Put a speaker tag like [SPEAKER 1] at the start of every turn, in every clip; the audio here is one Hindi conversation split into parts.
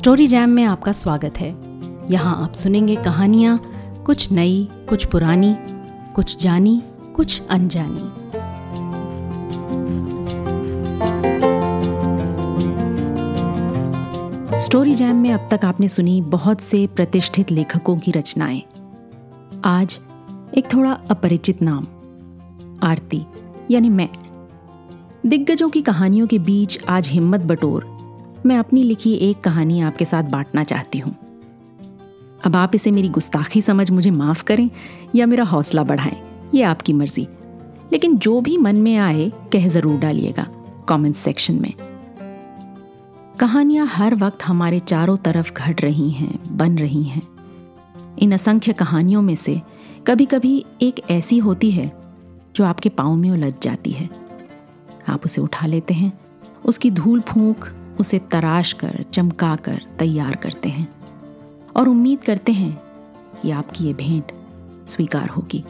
[SPEAKER 1] स्टोरी जैम में आपका स्वागत है। यहाँ आप सुनेंगे कहानियाँ, कुछ नई, कुछ पुरानी, कुछ जानी, कुछ अनजानी। स्टोरी जैम में अब तक आपने सुनी बहुत से प्रतिष्ठित लेखकों की रचनाएँ। आज एक थोड़ा अपरिचित नाम, आरती, यानी मैं। दिग्गजों की कहानियों के बीच आज हिम्मत बटोर मैं अपनी लिखी एक कहानी आपके साथ बांटना चाहती हूँ। अब आप इसे मेरी गुस्ताखी समझ मुझे माफ़ करें या मेरा हौसला बढ़ाएँ, ये आपकी मर्ज़ी। लेकिन जो भी मन में आए, कह ज़रूर डालिएगा कमेंट सेक्शन में। कहानियाँ हर वक्त हमारे चारों तरफ़ घट रही हैं, बन रही हैं। इन असंख्य कहानियों में से कभी कभी एक ऐसी होती है, जो आपके पाँव में उलझ जाती है। आप उसे उठा लेते हैं, उसकी धूल फूंक उसे तराश कर, चमका कर तैयार करते हैं और उम्मीद करते हैं कि आपकी ये भेंट स्वीकार होगी।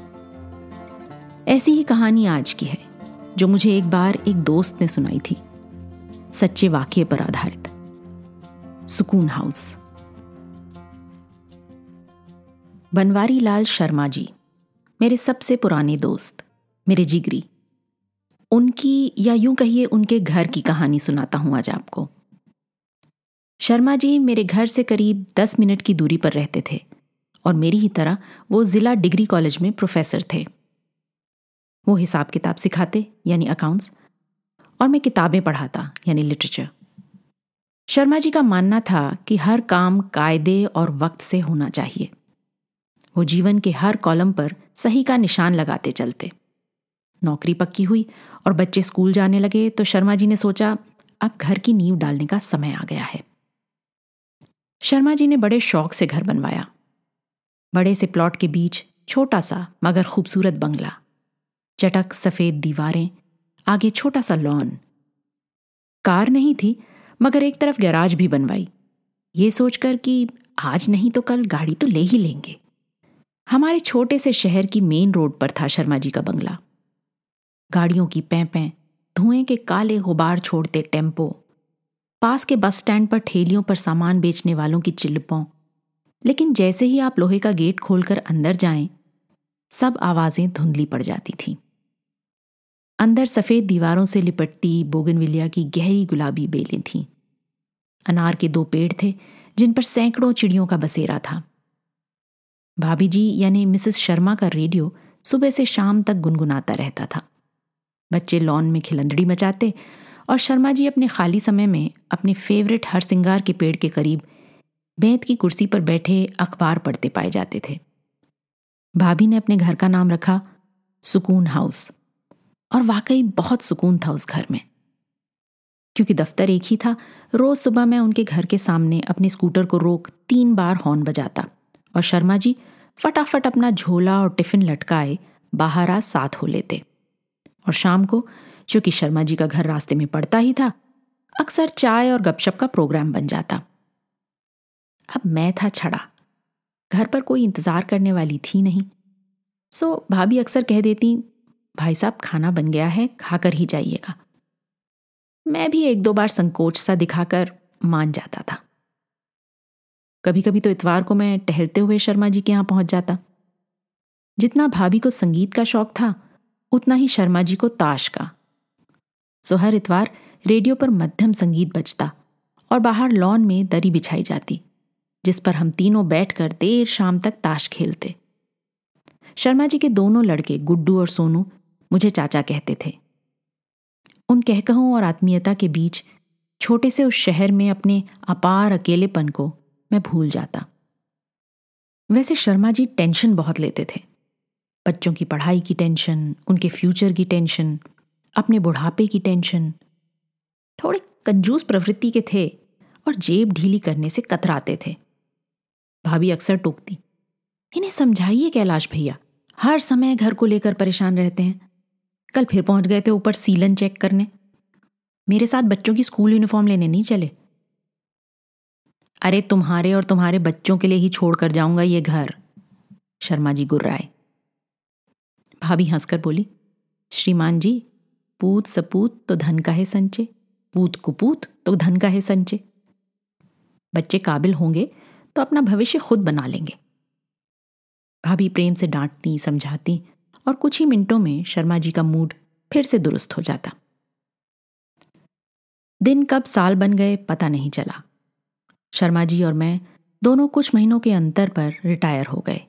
[SPEAKER 1] ऐसी ही कहानी आज की है, जो मुझे एक बार एक दोस्त ने सुनाई थी। सच्चे वाक्य पर आधारित। सुकून हाउस। बनवारी लाल शर्मा जी, मेरे सबसे पुराने दोस्त, मेरे जिगरी। उनकी या यूँ कहिए उनके घर की कहानी सुनाता हूँ आज आपको। शर्मा जी मेरे घर से करीब दस मिनट की दूरी पर रहते थे और मेरी ही तरह वो ज़िला डिग्री कॉलेज में प्रोफेसर थे। वो हिसाब किताब सिखाते, यानी अकाउंट्स और मैं किताबें पढ़ाता, यानी लिटरेचर शर्मा जी का मानना था कि हर काम कायदे और वक्त से होना चाहिए। वो जीवन के हर कॉलम पर सही का निशान लगाते चलते। नौकरी पक्की हुई और बच्चे स्कूल जाने लगे तो शर्मा जी ने सोचा, अब घर की नींव डालने का समय आ गया है। शर्मा जी ने बड़े शौक से घर बनवाया। बड़े से प्लॉट के बीच छोटा सा, मगर खूबसूरत बंगला। चटक, सफ़ेद दीवारें, आगे छोटा सा लॉन। कार नहीं थी, मगर एक तरफ़ गैराज भी बनवाई। ये सोचकर कि आज नहीं तो कल गाड़ी तो ले ही लेंगे। हमारे छोटे से शहर की मेन रोड पर था शर्मा जी का बंगला। गाड़ियों की पैं धुएँ के काले गुबार छोड़ते टेंपो पास के बस स्टैंड पर ठेलियों पर सामान बेचने वालों की चिल्लपों। लेकिन जैसे ही आप लोहे का गेट खोलकर अंदर जाएँ, सब आवाज़ें धुंधली पड़ जाती थीं। अंदर सफ़ेद दीवारों से लिपटती बोगनविलिया की गहरी गुलाबी बेलें थीं। अनार के दो पेड़ थे जिन पर सैकड़ों चिड़ियों का बसेरा था। भाभी जी यानी मिसेस शर्मा का रेडियो सुबह से शाम तक गुनगुनाता रहता था। बच्चे लॉन में खिलंदड़ी मचाते और शर्मा जी अपने खाली समय में अपने फेवरेट हर सिंगार के पेड़ के करीब बेंत की कुर्सी पर बैठे अखबार पढ़ते पाए जाते थे। भाभी ने अपने घर का नाम रखा सुकून हाउस और वाकई बहुत सुकून था उस घर में। क्योंकि दफ्तर एक ही था, रोज सुबह मैं उनके घर के सामने अपने स्कूटर को रोक तीन बार हॉर्न बजाता और शर्मा जी फटाफट अपना झोला और टिफ़िन लटकाए बाहर आ साथ हो लेते और शाम को चूँकि शर्मा जी का घर रास्ते में पड़ता ही था, अक्सर चाय और गपशप का प्रोग्राम बन जाता। अब मैं था छड़ा। घर पर कोई इंतज़ार करने वाली थी नहीं। सो भाभी अक्सर कह देती, भाई साहब, खाना बन गया है, खाकर ही जाइएगा। मैं भी एक दो बार संकोच सा दिखाकर मान जाता था। कभी कभी तो इतवार को मैं टहलते हुए शर्मा जी के यहाँ पहुँच जाता। जितना भाभी को संगीत का शौक था, उतना ही शर्मा जी को ताश का। सो हर इतवार रेडियो पर मध्यम संगीत बजता और बाहर लॉन में दरी बिछाई जाती, जिस पर हम तीनों बैठकर देर शाम तक ताश खेलते। शर्मा जी के दोनों लड़के, गुड्डू और सोनू, मुझे चाचा कहते थे। उन कहकहों और आत्मीयता के बीच छोटे से उस शहर में अपने अपार अकेलेपन को मैं भूल जाता। वैसे शर्मा जी टेंशन बहुत लेते थे। बच्चों की पढ़ाई की टेंशन, उनके फ्यूचर की टेंशन अपने बुढ़ापे की टेंशन। थोड़े कंजूस प्रवृत्ति के थे और जेब ढीली करने से कतराते थे। भाभी अक्सर टोकती, इन्हें समझाइए कैलाश भैया, हर समय घर को लेकर परेशान रहते हैं। कल फिर पहुँच गए थे ऊपर सीलन चेक करने। मेरे साथ बच्चों की स्कूल यूनिफॉर्म लेने नहीं चले। अरे तुम्हारे और तुम्हारे बच्चों के लिए ही छोड़कर जाऊँगा ये घर। शर्मा जी गुर्राए। भाभी हंसकर बोली, श्रीमान जी पूत सपूत तो धन का है संचय। पूत कुपूत तो धन का है संचय। बच्चे काबिल होंगे तो अपना भविष्य खुद बना लेंगे। भाभी प्रेम से डांटती, समझाती और कुछ ही मिनटों में शर्मा जी का मूड फिर से दुरुस्त हो जाता। दिन कब साल बन गए पता नहीं चला। शर्मा जी और मैं दोनों कुछ महीनों के अंतर पर रिटायर हो गए।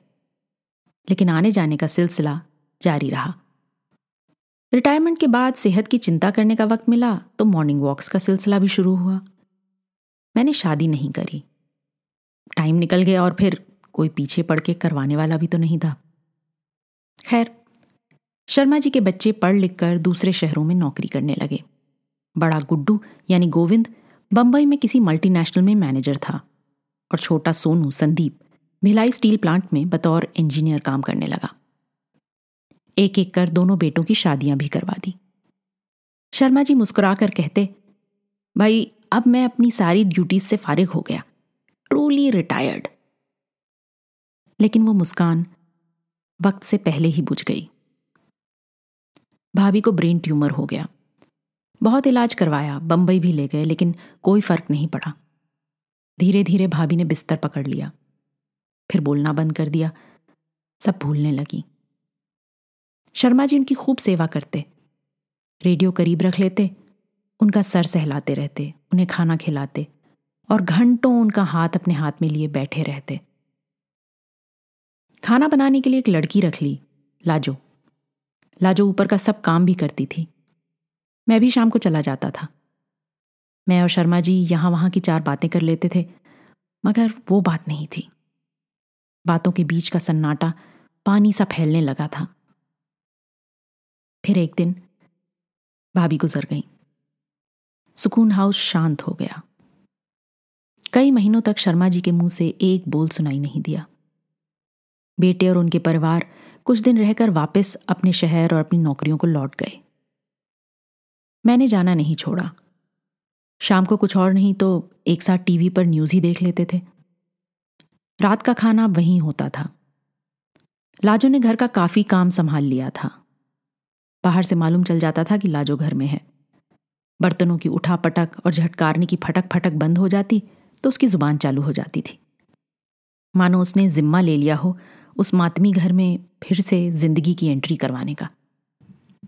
[SPEAKER 1] लेकिन आने जाने का सिलसिला जारी रहा। रिटायरमेंट के बाद सेहत की चिंता करने का वक्त मिला तो मॉर्निंग वॉक्स का सिलसिला भी शुरू हुआ। मैंने शादी नहीं करी। टाइम निकल गया और फिर कोई पीछे पड़ के करवाने वाला भी तो नहीं था। खैर, शर्मा जी के बच्चे पढ़ लिख कर दूसरे शहरों में नौकरी करने लगे। बड़ा गुड्डू यानी गोविंद बंबई में किसी मल्टीनेशनल में मैनेजर था और छोटा सोनू संदीप भिलाई स्टील प्लांट में बतौर इंजीनियर काम करने लगा। एक एक कर दोनों बेटों की शादियाँ भी करवा दी। शर्मा जी मुस्कुराकर कहते, भाई, अब मैं अपनी सारी ड्यूटीज़ से फारिग हो गया ट्रूली रिटायर्ड लेकिन वो मुस्कान वक्त से पहले ही बुझ गई। भाभी को ब्रेन ट्यूमर हो गया। बहुत इलाज करवाया, बंबई भी ले गए, लेकिन कोई फ़र्क नहीं पड़ा। धीरे धीरे भाभी ने बिस्तर पकड़ लिया। फिर बोलना बंद कर दिया। सब भूलने लगी। शर्मा जी उनकी खूब सेवा करते। रेडियो करीब रख लेते, उनका सर सहलाते रहते, उन्हें खाना खिलाते और घंटों उनका हाथ अपने हाथ में लिए बैठे रहते। खाना बनाने के लिए एक लड़की रख ली, लाजो। लाजो ऊपर का सब काम भी करती थी। मैं भी शाम को चला जाता था। मैं और शर्मा जी यहाँ वहाँ की चार बातें कर लेते थे, मगर वो बात नहीं थी। बातों के बीच का सन्नाटा पानी सा फैलने लगा था। फिर एक दिन भाभी गुजर गई। सुकून हाउस शांत हो गया। कई महीनों तक शर्मा जी के मुँह से एक बोल सुनाई नहीं दिया। बेटे और उनके परिवार कुछ दिन रहकर वापस अपने शहर और अपनी नौकरियों को लौट गए। मैंने जाना नहीं छोड़ा। शाम को कुछ और नहीं तो एक साथ टीवी पर न्यूज़ ही देख लेते थे। रात का खाना वहीं होता था। लाजो ने घर का काफ़ी काम संभाल लिया था। बाहर से मालूम चल जाता था कि लाजो घर में है। बर्तनों की उठा पटक और झटकारने की फटक फटक बंद हो जाती तो उसकी ज़ुबान चालू हो जाती थी। मानो उसने जिम्मा ले लिया हो उस मातमी घर में फिर से ज़िंदगी की एंट्री करवाने का।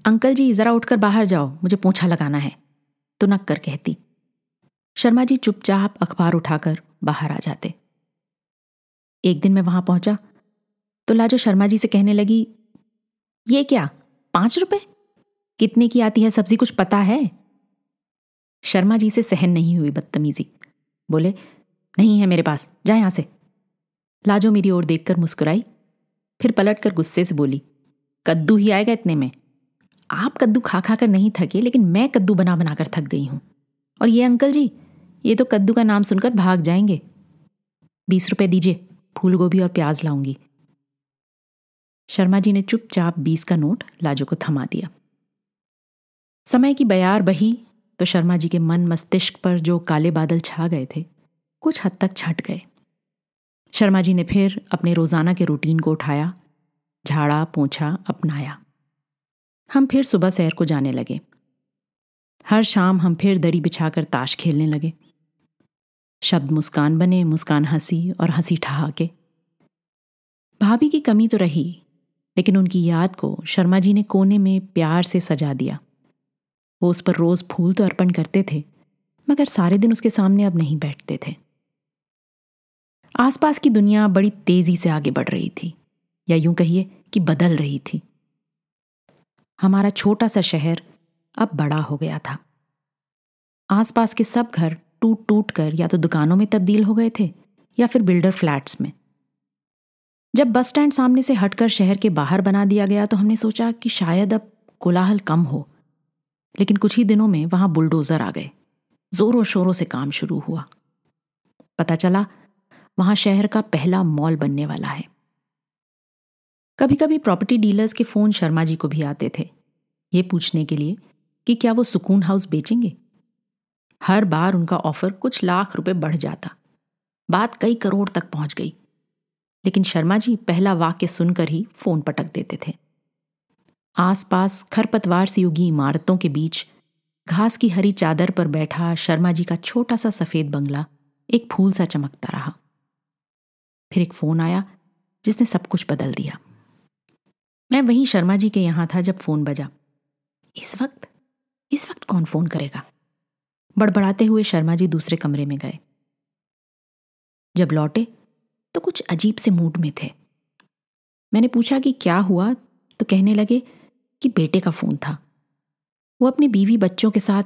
[SPEAKER 1] अंकल जी, जरा उठकर बाहर जाओ, मुझे पोछा लगाना है। तो नक कर कहती। शर्मा जी चुपचाप अखबार उठाकर बाहर आ जाते। एक दिन मैं वहाँ पहुँचा तो लाजो शर्मा जी से कहने लगी, ये क्या? पाँच रुपए? कितने की आती है सब्ज़ी? कुछ पता है? शर्मा जी से सहन नहीं हुई बदतमीजी। बोले, नहीं है मेरे पास, जा यहाँ से। लाजो मेरी ओर देखकर मुस्कुराई, फिर पलट कर गुस्से से बोली, कद्दू ही आएगा इतने में। आप कद्दू खा खा कर नहीं थके, लेकिन मैं कद्दू बना बनाकर थक गई हूँ। और ये अंकल जी, ये तो कद्दू का नाम सुनकर भाग जाएँगे। बीस रुपए दीजिए, फूल गोभी और प्याज लाऊँगी। शर्मा जी ने चुपचाप बीस का नोट लाजो को थमा दिया। समय की बयार बही तो शर्मा जी के मन मस्तिष्क पर जो काले बादल छा गए थे, कुछ हद तक छट गए। शर्मा जी ने फिर अपने रोज़ाना के रूटीन को उठाया, झाड़ा, पोछा अपनाया। हम फिर सुबह सैर को जाने लगे। हर शाम हम फिर दरी बिछाकर ताश खेलने लगे। शब्द मुस्कान बने, मुस्कान हँसी और हँसी ठहाके। भाभी की कमी तो रही लेकिन उनकी याद को शर्मा जी ने कोने में प्यार से सजा दिया। वो उस पर रोज फूल तो अर्पण करते थे, मगर सारे दिन उसके सामने अब नहीं बैठते थे। आसपास की दुनिया बड़ी तेज़ी से आगे बढ़ रही थी, या यूँ कहिए कि बदल रही थी। हमारा छोटा सा शहर अब बड़ा हो गया था। आसपास के सब घर टूट टूट कर या तो दुकानों में तब्दील हो गए थे, या फिर बिल्डर फ्लैट्स में। जब बस स्टैंड सामने से हटकर शहर के बाहर बना दिया गया तो हमने सोचा कि शायद अब कोलाहल कम हो। लेकिन कुछ ही दिनों में वहाँ बुलडोजर आ गए। जोरों शोरों से काम शुरू हुआ। पता चला, वहाँ शहर का पहला मॉल बनने वाला है। कभी कभी प्रॉपर्टी डीलर्स के फ़ोन शर्मा जी को भी आते थे। ये पूछने के लिए कि क्या वो सुकून हाउस बेचेंगे? हर बार उनका ऑफ़र कुछ लाख रुपए बढ़ जाता। बात कई करोड़ तक पहुँच गई। लेकिन शर्मा जी पहला वाक्य सुनकर ही फ़ोन पटक देते थे। आसपास खरपतवार से युगी इमारतों के बीच घास की हरी चादर पर बैठा शर्मा जी का छोटा सा सफ़ेद बंगला एक फूल सा चमकता रहा। फिर एक फ़ोन आया, जिसने सब कुछ बदल दिया। मैं वहीं शर्मा जी के यहाँ था जब फ़ोन बजा। इस वक्त? इस वक्त कौन फ़ोन करेगा? बड़बड़ाते हुए शर्मा जी दूसरे कमरे में गए। जब लौटे तो कुछ अजीब से मूड में थे। मैंने पूछा कि क्या हुआ? तो कहने लगे कि बेटे का फ़ोन था। वो अपनी बीवी बच्चों के साथ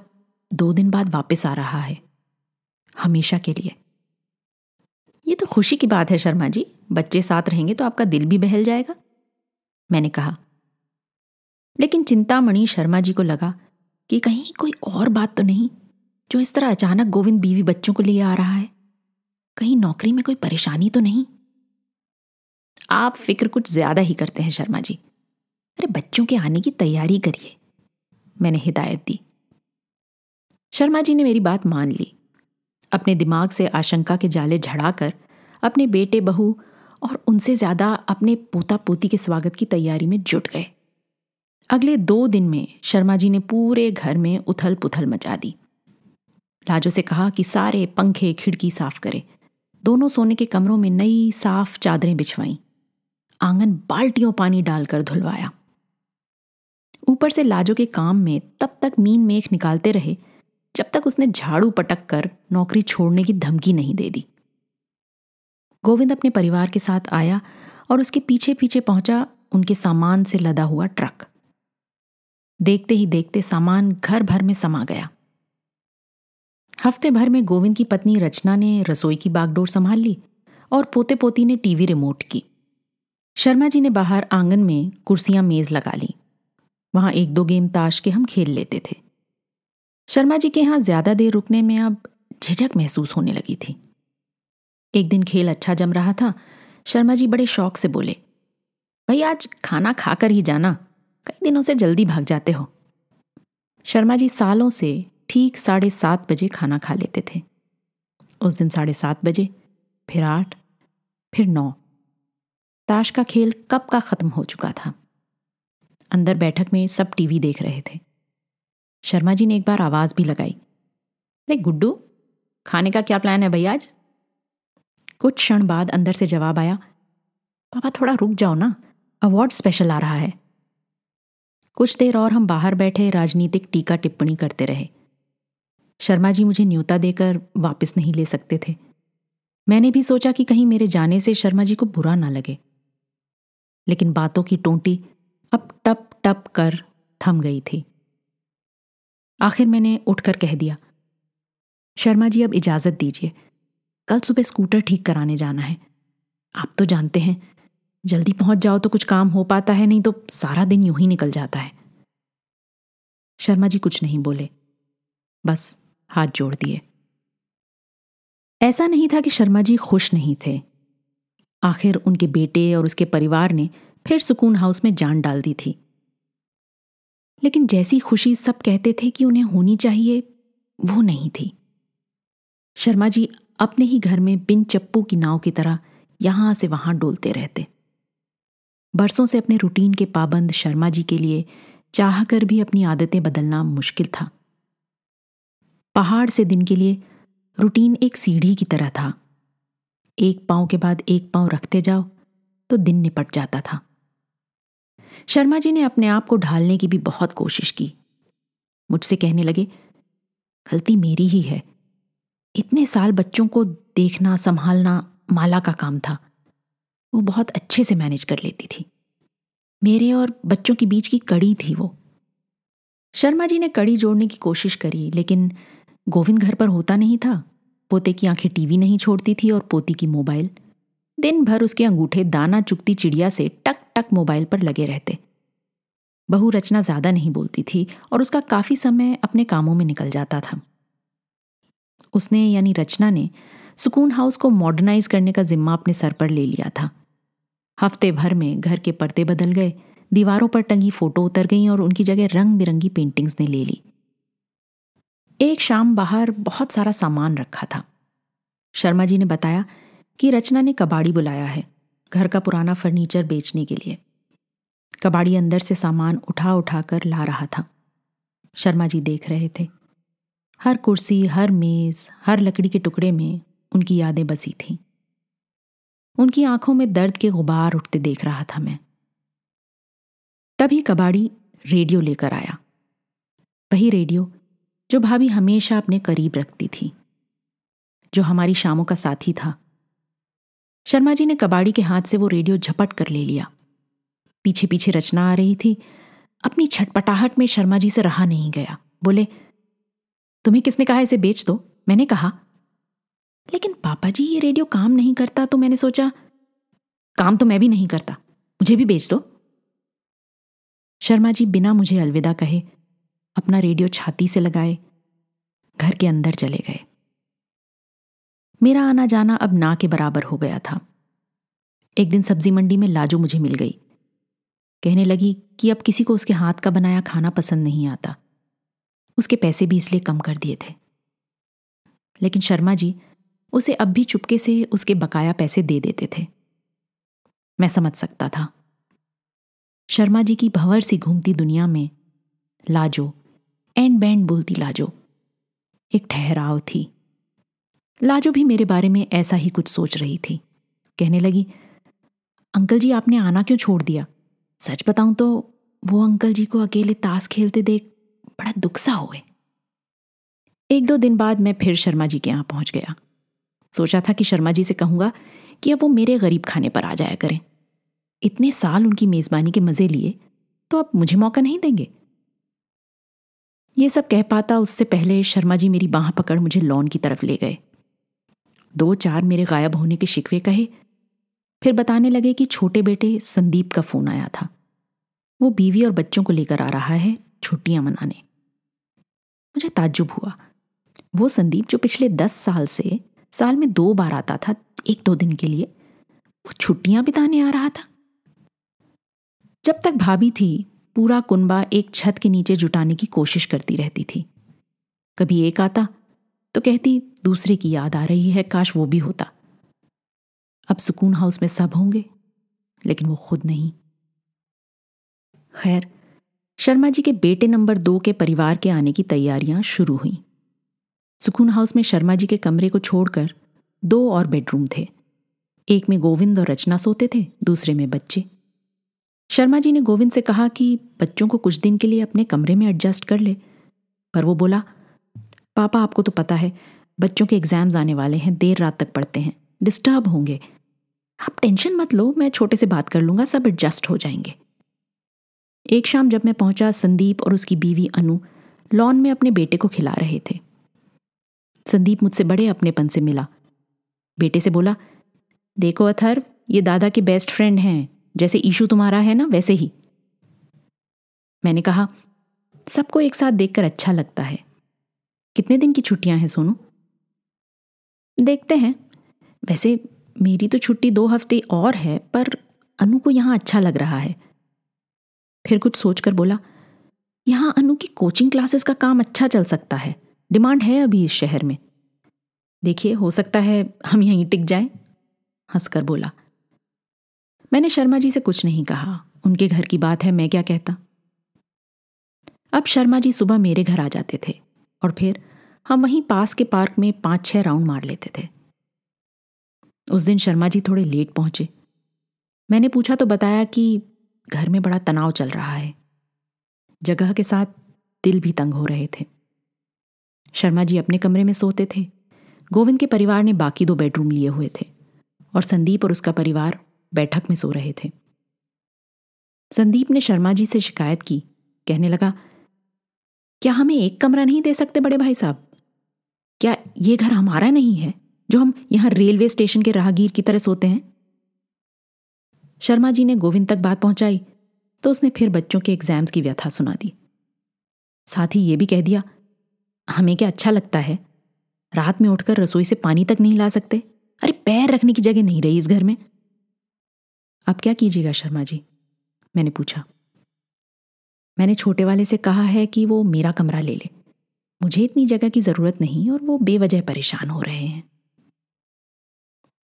[SPEAKER 1] दो दिन बाद वापस आ रहा है। हमेशा के लिए। ये तो खुशी की बात है शर्मा जी। बच्चे साथ रहेंगे तो आपका दिल भी बहल जाएगा। मैंने कहा। लेकिन चिंतामणि शर्मा जी को लगा कि कहीं कोई और बात तो नहीं, जो इस तरह अचानक गोविंद बीवी बच्चों को लिए आ रहा है। कहीं नौकरी में कोई परेशानी तो नहीं? आप फ़िक्र कुछ ज़्यादा ही करते हैं, शर्मा जी। अरे, बच्चों के आने की तैयारी करिए, मैंने हिदायत दी। शर्मा जी ने मेरी बात मान ली। अपने दिमाग से आशंका के जाले झड़ाकर अपने बेटे बहू और उनसे ज़्यादा अपने पोता पोती के स्वागत की तैयारी में जुट गए। अगले दो दिन में शर्मा जी ने पूरे घर में उथल पुथल मचा दी। लाजो से कहा कि सारे पंखे खिड़की साफ़ करे। दोनों सोने के कमरों में नई साफ़ चादरें बिछवाई। आँगन बाल्टियों पानी डालकर धुलवाया। ऊपर से लाजो के काम में तब तक मीन मेख निकालते रहे, जब तक उसने झाड़ू पटक कर नौकरी छोड़ने की धमकी नहीं दे दी। गोविंद अपने परिवार के साथ आया और उसके पीछे पीछे पहुँचा उनके सामान से लदा हुआ ट्रक। देखते ही देखते सामान घर भर में समा गया। हफ़्ते भर में गोविंद की पत्नी रचना ने रसोई की बागडोर संभाल ली और पोते पोती ने टीवी रिमोट की। शर्मा जी ने बाहर आँगन में कुर्सियाँ मेज लगा ली। वहाँ एक दो गेम ताश के हम खेल लेते थे। शर्मा जी के यहाँ ज़्यादा देर रुकने में अब झिझक महसूस होने लगी थी। एक दिन खेल अच्छा जम रहा था। शर्मा जी बड़े शौक से बोले, भाई आज खाना खाकर ही जाना। कई दिनों से जल्दी भाग जाते हो। शर्मा जी सालों से ठीक साढ़े सात बजे खाना खा लेते थे। उस दिन साढ़े सात बजे, फिर आठ, फिर नौ। ताश का खेल कब का खत्म हो चुका था? अंदर बैठक में सब टीवी देख रहे थे। शर्मा जी ने एक बार आवाज़ भी लगाई। अरे गुड्डू, खाने का क्या प्लान है भैया आज? कुछ क्षण बाद अंदर से जवाब आया, पापा थोड़ा रुक जाओ ना, अवार्ड स्पेशल आ रहा है। कुछ देर और हम बाहर बैठे राजनीतिक टीका टिप्पणी करते रहे। शर्मा जी मुझे न्योता देकर वापस नहीं ले सकते थे। मैंने भी सोचा कि कहीं मेरे जाने से शर्मा जी को बुरा ना लगे। लेकिन बातों की टोंटी अब टप टप कर थम गई थी। आखिर मैंने उठकर कह दिया, शर्मा जी, अब इजाज़त दीजिए। कल सुबह स्कूटर ठीक कराने जाना है। आप तो जानते हैं, जल्दी पहुँच जाओ तो कुछ काम हो पाता है, नहीं तो सारा दिन यूँ ही निकल जाता है। शर्मा जी कुछ नहीं बोले। बस हाथ जोड़ दिए। ऐसा नहीं था कि शर्मा जी खुश नहीं थे। आखिर उनके बेटे और उसके परिवार ने फिर सुकून हाउस में जान डाल दी थी। लेकिन जैसी खुशी सब कहते थे कि उन्हें होनी चाहिए, वो नहीं थी। शर्मा जी अपने ही घर में बिन चप्पू की नाव की तरह यहाँ से वहाँ डोलते रहते। बरसों से अपने रूटीन के पाबंद शर्मा जी के लिए चाह कर भी अपनी आदतें बदलना मुश्किल था। पहाड़ से दिन के लिए रूटीन एक सीढ़ी की तरह था। एक पाँव के बाद एक पाँव रखते जाओ तो दिन निपट जाता था। शर्मा जी ने अपने आप को ढालने की भी बहुत कोशिश की। मुझसे कहने लगे, गलती मेरी ही है। इतने साल बच्चों को देखना, संभालना माला का काम था। वो बहुत अच्छे से मैनेज कर लेती थी। मेरे और बच्चों के बीच की कड़ी थी वो। शर्मा जी ने कड़ी जोड़ने की कोशिश करी, लेकिन गोविंद घर पर होता नहीं था। पोते की आँखें टीवी नहीं छोड़ती थी और पोती की मोबाइल। दिन भर उसके अंगूठे, दाना चुकती चिड़िया से टक टक मोबाइल पर लगे रहते। बहु रचना ज़्यादा नहीं बोलती थी और उसका काफ़ी समय अपने कामों में निकल जाता था। उसने यानी रचना ने सुकून हाउस को मॉडर्नाइज करने का जिम्मा अपने सर पर ले लिया था। हफ़्ते भर में घर के पर्दे बदल गए, दीवारों पर टंगी फ़ोटो उतर गई और उनकी जगह रंग बिरंगी पेंटिंग्स ने ले ली। एक शाम बाहर बहुत सारा सामान रखा था। शर्मा जी ने बताया कि रचना ने कबाड़ी बुलाया है घर का पुराना फर्नीचर बेचने के लिए। कबाड़ी अंदर से सामान उठा उठा कर ला रहा था। शर्मा जी देख रहे थे। हर कुर्सी, हर मेज, हर लकड़ी के टुकड़े में उनकी यादें बसी थीं। उनकी आँखों में दर्द के गुबार उठते देख रहा था मैं। तभी कबाड़ी रेडियो लेकर आया। वही रेडियो जो भाभी हमेशा अपने करीब रखती थी, जो हमारी शामों का साथी था। शर्मा जी ने कबाड़ी के हाथ से वो रेडियो झपट कर ले लिया। पीछे पीछे रचना आ रही थी। अपनी छटपटाहट में शर्मा जी से रहा नहीं गया। बोले, तुम्हें किसने कहा इसे बेच दो? मैंने कहा। लेकिन पापा जी, ये रेडियो काम नहीं करता तो मैंने सोचा, काम तो मैं भी नहीं करता। मुझे भी बेच दो। शर्मा जी बिना मुझे अलविदा कहे अपना रेडियो छाती से लगाए, घर के अंदर चले गए। मेरा आना जाना अब ना के बराबर हो गया था। एक दिन सब्ज़ी मंडी में लाजो मुझे मिल गई। कहने लगी कि अब किसी को उसके हाथ का बनाया खाना पसंद नहीं आता। उसके पैसे भी इसलिए कम कर दिए थे। लेकिन शर्मा जी, उसे अब भी चुपके से उसके बकाया पैसे दे देते थे। मैं समझ सकता था। शर्मा जी की भंवर सी घूमती दुनिया में लाजो एंड बैंड बोलती लाजो। एक ठहराव थी। लाजो भी मेरे बारे में ऐसा ही कुछ सोच रही थी। कहने लगी, अंकल जी, आपने आना क्यों छोड़ दिया? सच बताऊँ तो वो अंकल जी को अकेले ताश खेलते देख बड़ा दुख सा हुए। एक दो दिन बाद मैं फिर शर्मा जी के यहाँ पहुँच गया। सोचा था कि शर्मा जी से कहूँगा कि अब वो मेरे गरीब खाने पर आ जाया करें। इतने साल उनकी मेजबानी के मज़े लिए तो अब मुझे मौका नहीं देंगे? ये सब कह पाता उससे पहले शर्मा जी मेरी बाह पकड़ मुझे लॉन की तरफ़ ले गए। दो चार मेरे गायब होने के शिकवे कहे। फिर बताने लगे कि छोटे बेटे संदीप का फ़ोन आया था। वो बीवी और बच्चों को लेकर आ रहा है छुट्टियाँ मनाने। मुझे ताज्जुब हुआ। वो संदीप जो पिछले दस साल से, साल में दो बार आता था, एक दो दिन के लिए, वो छुट्टियाँ बिताने आ रहा था। जब तक भाभी थी पूरा कुनबा एक छत के नीचे जुटाने की कोशिश करती रहती थी। कभी एक आता तो कहती, दूसरे की याद आ रही है, काश वो भी होता। अब सुकून हाउस में सब होंगे, लेकिन वो खुद नहीं। खैर, शर्मा जी के बेटे नंबर दो के परिवार के आने की तैयारियाँ शुरू हुई। सुकून हाउस में शर्मा जी के कमरे को छोड़कर दो और बेडरूम थे। एक में गोविंद और रचना सोते थे, दूसरे में बच्चे। शर्मा जी ने गोविंद से कहा कि बच्चों को कुछ दिन के लिए अपने कमरे में एडजस्ट कर ले। पर वो बोला, पापा, आपको तो पता है, बच्चों के एग्ज़ाम्स आने वाले हैं, देर रात तक पढ़ते हैं डिस्टर्ब होंगे। आप टेंशन मत लो, मैं छोटे से बात कर लूँगा, सब एडजस्ट हो जाएँगे. एक शाम जब मैं पहुँचा, संदीप और उसकी बीवी अनु लॉन में अपने बेटे को खिला रहे थे। संदीप मुझसे बड़े अपनेपन से मिला। बेटे से बोला, देखो अथर्व ये दादा के बेस्ट फ्रेंड हैं। जैसे ईशु तुम्हारा है ना, वैसे ही। मैंने कहा, सबको एक साथ देखकर अच्छा लगता है। कितने दिन की छुट्टियाँ हैं सोनू? देखते हैं। वैसे मेरी तो छुट्टी दो हफ़्ते और है, पर अनु को यहाँ अच्छा लग रहा है। फिर कुछ सोचकर बोला, यहाँ अनु की कोचिंग क्लासेस का काम अच्छा चल सकता है। डिमांड है अभी इस शहर में। देखिए, हो सकता है हम यहीं टिक जाएँ, हंसकर बोला। मैंने शर्मा जी से कुछ नहीं कहा। उनके घर की बात है, मैं क्या कहता? अब शर्मा जी सुबह मेरे घर आ जाते थे और फिर हम वहीं पास के पार्क में पाँच छह राउंड मार लेते थे। उस दिन शर्मा जी थोड़े लेट पहुँचे। मैंने पूछा तो बताया कि घर में बड़ा तनाव चल रहा है। जगह के साथ दिल भी तंग हो रहे थे। शर्मा जी अपने कमरे में सोते थे। गोविंद के परिवार ने बाकी दो बेडरूम लिए हुए थे और संदीप और उसका परिवार बैठक में सो रहे थे। संदीप ने शर्मा जी से शिकायत की। कहने लगा, क्या हमें एक कमरा नहीं दे सकते बड़े भाई साहब? क्या ये घर हमारा नहीं है, जो हम यहाँ रेलवे स्टेशन के राहगीर की तरह सोते हैं? शर्मा जी ने गोविंद तक बात पहुंचाई तो उसने फिर बच्चों के एग्ज़ाम्स की व्यथा सुना दी। साथ ही ये भी कह दिया, हमें क्या अच्छा लगता है? रात में उठकर रसोई से पानी तक नहीं ला सकते? अरे पैर रखने की जगह नहीं रही इस घर में। अब क्या कीजिएगा शर्मा जी? मैंने पूछा। मैंने छोटे वाले से कहा है कि वो मेरा कमरा ले ले। मुझे इतनी जगह की ज़रूरत नहीं और वो बेवजह परेशान हो रहे हैं।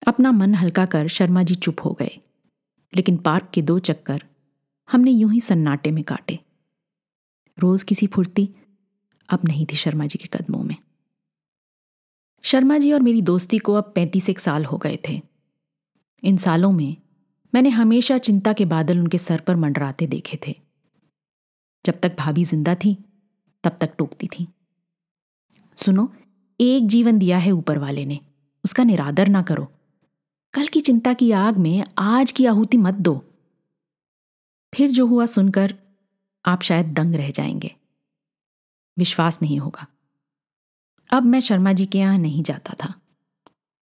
[SPEAKER 1] अपना मन हल्का कर शर्मा जी चुप हो गए। लेकिन पार्क के दो चक्कर हमने यूँ ही सन्नाटे में काटे। रोज किसी फुर्ती अब नहीं थी शर्मा जी के कदमों में। शर्मा जी और मेरी दोस्ती को अब पैंतीस एक साल हो गए थे। इन सालों में मैंने हमेशा चिंता के बादल उनके सर पर मंडराते देखे थे। जब तक भाभी ज़िंदा थी, तब तक टोकती थी। सुनो, एक जीवन दिया है ऊपर वाले ने, उसका निरादर ना करो। कल की चिंता की आग में आज की आहुति मत दो। फिर जो हुआ सुनकर आप शायद दंग रह जाएँगे। विश्वास नहीं होगा। अब मैं शर्मा जी के यहाँ नहीं जाता था।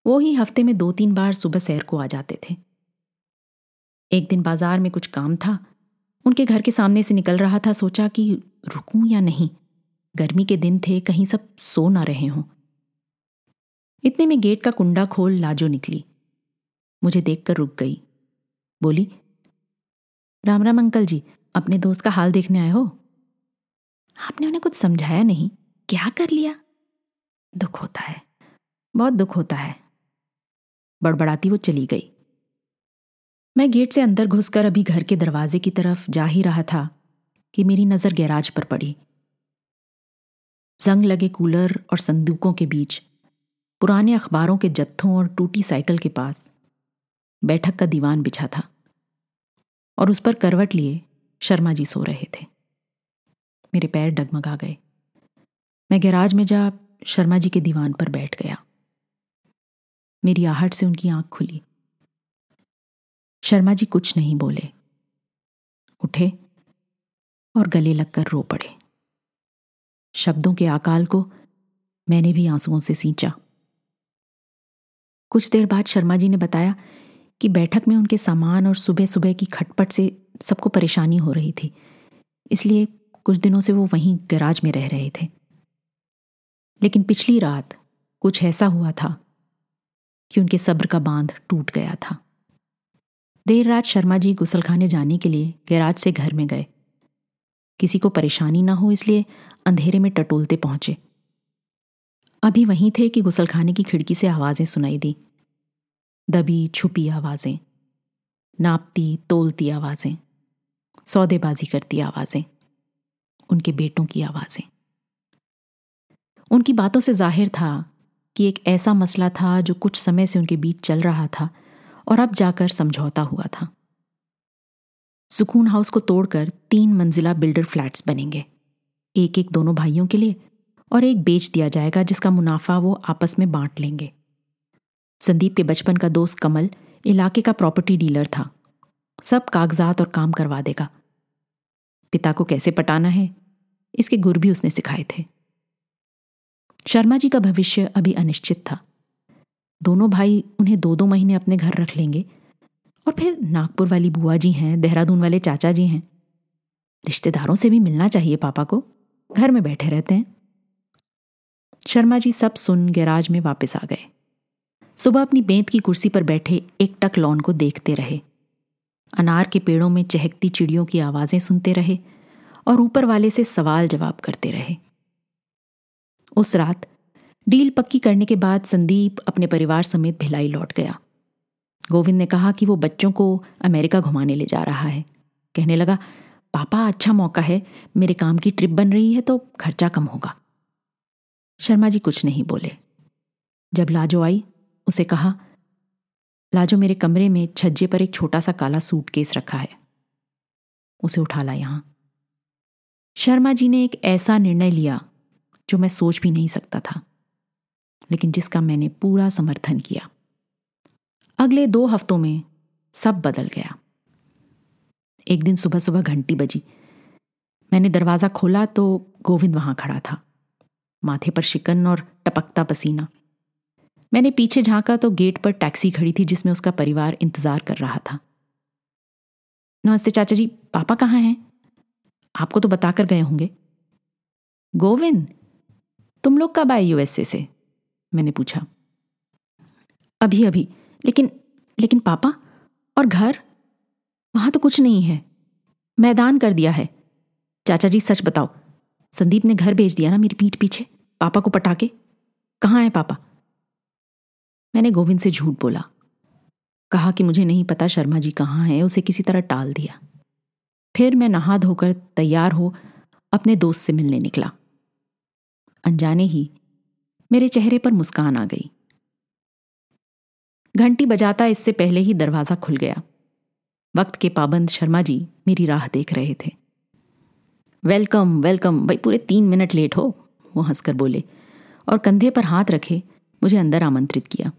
[SPEAKER 1] वो ही हफ़्ते में दो तीन बार सुबह सैर को आ जाते थे। एक दिन बाज़ार में कुछ काम था। उनके घर के सामने से निकल रहा था, सोचा कि रुकूं या नहीं। गर्मी के दिन थे, कहीं सब सो ना रहे हों। इतने में गेट का कुंडा खोल लाजो निकली। मुझे देखकर रुक गई। बोली, राम राम, अंकल जी, अपने दोस्त का हाल देखने आए हो? आपने उन्हें कुछ समझाया नहीं? क्या कर लिया? दुख होता है, बहुत दुख होता है। बड़बड़ाती वो चली गई। मैं गेट से अंदर घुसकर अभी घर के दरवाजे की तरफ़ जा ही रहा था कि मेरी नज़र गैराज पर पड़ी। जंग लगे कूलर और संदूकों के बीच, पुराने अखबारों के जत्थों और टूटी साइकिल के पास, बैठक का दीवान बिछा था और उस पर करवट लिए शर्मा जी सो रहे थे। मेरे पैर डगमगा गए। मैं गैराज में जा शर्मा जी के दीवान पर बैठ गया। मेरी आहट से उनकी आँख खुली। शर्मा जी कुछ नहीं बोले। उठे और गले लगकर रो पड़े। शब्दों के आकाल को मैंने भी आंसुओं से सींचा। कुछ देर बाद शर्मा जी ने बताया कि बैठक में उनके सामान और सुबह सुबह की खटपट से सबको परेशानी हो रही थी, इसलिए कुछ दिनों से वो वहीं गैराज में रह रहे थे। लेकिन पिछली रात कुछ ऐसा हुआ था कि उनके सब्र का बाँध टूट गया था। देर रात शर्मा जी गुसलखाने जाने के लिए गैराज से घर में गए। किसी को परेशानी ना हो इसलिए अंधेरे में टटोलते पहुँचे। अभी वहीं थे कि गुसलखाने की खिड़की से आवाज़ें सुनाई दी। दबी, छुपी आवाज़ें, नापती, तोलती आवाज़ें, सौदेबाजी करती आवाज़ें, उनके बेटों की आवाज़ें। उनकी बातों से ज़ाहिर था कि एक ऐसा मसला था जो कुछ समय से उनके बीच चल रहा था। और अब जाकर समझौता हुआ था। सुकून हाउस को तोड़कर तीन मंजिला बिल्डर फ्लैट्स बनेंगे। एक एक दोनों भाइयों के लिए और एक बेच दिया जाएगा जिसका मुनाफा वो आपस में बांट लेंगे। संदीप के बचपन का दोस्त कमल इलाके का प्रॉपर्टी डीलर था। सब कागजात और काम करवा देगा। पिता को कैसे पटाना है? इसके गुर भी उसने सिखाए थे। शर्मा जी का भविष्य अभी अनिश्चित था। दोनों भाई उन्हें दो दो महीने अपने घर रख लेंगे। और फिर नागपुर वाली बुआ जी हैं, देहरादून वाले चाचा जी हैं। रिश्तेदारों से भी मिलना चाहिए पापा को। घर में बैठे रहते हैं। शर्मा जी सब सुन गैराज में वापस आ गए। सुबह अपनी बेंत की कुर्सी पर बैठे एक टक लॉन को देखते रहे। अनार के पेड़ों में चहकती चिड़ियों की आवाज़ें सुनते रहे और ऊपर वाले से सवाल जवाब करते रहे। उस रात डील पक्की करने के बाद संदीप अपने परिवार समेत भिलाई लौट गया। गोविंद ने कहा कि वो बच्चों को अमेरिका घुमाने ले जा रहा है। कहने लगा, पापा अच्छा मौका है। मेरे काम की ट्रिप बन रही है तो खर्चा कम होगा। शर्मा जी कुछ नहीं बोले। जब लाजो आई, उसे कहा, लाजो, मेरे कमरे में छज्जे पर एक छोटा सा काला सूटकेस रखा है। उसे उठा ला यहाँ। शर्मा जी ने एक ऐसा निर्णय लिया, जो मैं सोच भी नहीं सकता था। लेकिन जिसका मैंने पूरा समर्थन किया। अगले दो हफ्तों में सब बदल गया। एक दिन सुबह सुबह घंटी बजी। मैंने दरवाज़ा खोला तो गोविंद वहाँ खड़ा था। माथे पर शिकन और टपकता पसीना। मैंने पीछे झांका तो गेट पर टैक्सी खड़ी थी जिसमें उसका परिवार इंतज़ार कर रहा था। नमस्ते चाचा जी, पापा कहाँ हैं? आपको तो बताकर गए होंगे। गोविंद, तुम लोग कब आए यूएसए से? मैंने पूछा। अभी अभी। लेकिन लेकिन पापा और घर? वहाँ तो कुछ नहीं है। मैदान कर दिया है। चाचा जी, सच बताओ। संदीप ने घर भेज दिया ना मेरी पीठ पीछे, पापा को पटाके? कहाँ है पापा? मैंने गोविंद से झूठ बोला। कहा कि मुझे नहीं पता शर्मा जी कहाँ हैं, उसे किसी तरह टाल दिया। फिर मैं नहा धोकर तैयार हो अपने दोस्त से मिलने निकला। अनजाने ही मेरे चेहरे पर मुस्कान आ गई। घंटी बजाता इससे पहले ही दरवाज़ा खुल गया। वक्त के पाबंद शर्मा जी मेरी राह देख रहे थे। वेलकम वेलकम, भाई पूरे तीन मिनट लेट हो, वो हंसकर बोले। और कंधे पर हाथ रखे, मुझे अंदर आमंत्रित किया।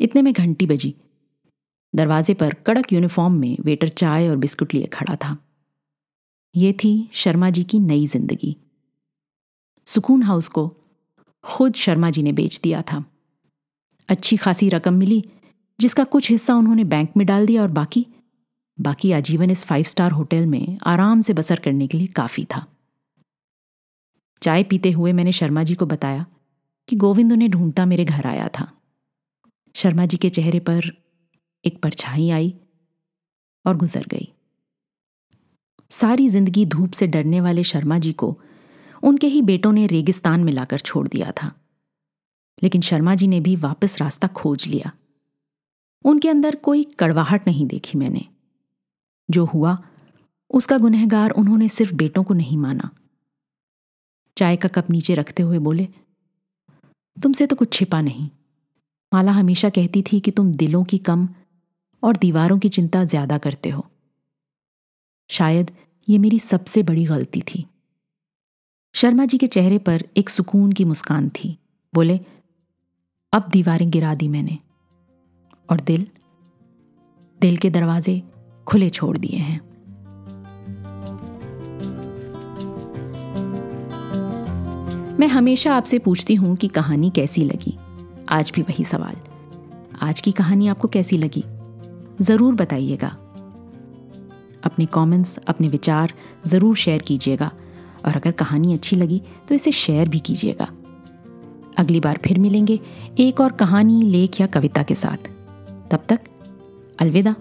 [SPEAKER 1] इतने में घंटी बजी। दरवाजे पर कड़क यूनिफॉर्म में वेटर चाय और बिस्कुट लिए खड़ा था। ये थी शर्मा जी की नई ज़िंदगी। सुकून हाउस को खुद शर्मा जी ने बेच दिया था। अच्छी खासी रकम मिली, जिसका कुछ हिस्सा उन्होंने बैंक में डाल दिया और बाकी बाकी आजीवन इस फाइव स्टार होटल में आराम से बसर करने के लिए काफ़ी था। चाय पीते हुए मैंने शर्मा जी को बताया कि गोविंद उन्हें ढूंढता मेरे घर आया था। शर्मा जी के चेहरे पर एक परछाई आई और गुजर गई। सारी ज़िंदगी धूप से डरने वाले शर्मा जी को उनके ही बेटों ने रेगिस्तान में लाकर छोड़ दिया था। लेकिन शर्मा जी ने भी वापस रास्ता खोज लिया। उनके अंदर कोई कड़वाहट नहीं देखी मैंने। जो हुआ, उसका गुनहगार उन्होंने सिर्फ़ बेटों को नहीं माना। चाय का कप नीचे रखते हुए बोले, तुमसे तो कुछ छिपा नहीं। माला हमेशा कहती थी कि तुम दिलों की कम और दीवारों की चिंता ज़्यादा करते हो। शायद ये मेरी सबसे बड़ी गलती थी। शर्मा जी के चेहरे पर एक सुकून की मुस्कान थी। बोले, अब दीवारें गिरा दी मैंने और दिल दिल के दरवाजे खुले छोड़ दिए हैं। मैं हमेशा आपसे पूछती हूँ कि कहानी कैसी लगी? आज भी वही सवाल। आज की कहानी आपको कैसी लगी? ज़रूर बताइएगा। अपने कमेंट्स अपने विचार ज़रूर शेयर कीजिएगा। और अगर कहानी अच्छी लगी तो इसे शेयर भी कीजिएगा। अगली बार फिर मिलेंगे एक और कहानी, लेख या कविता के साथ। तब तक अलविदा।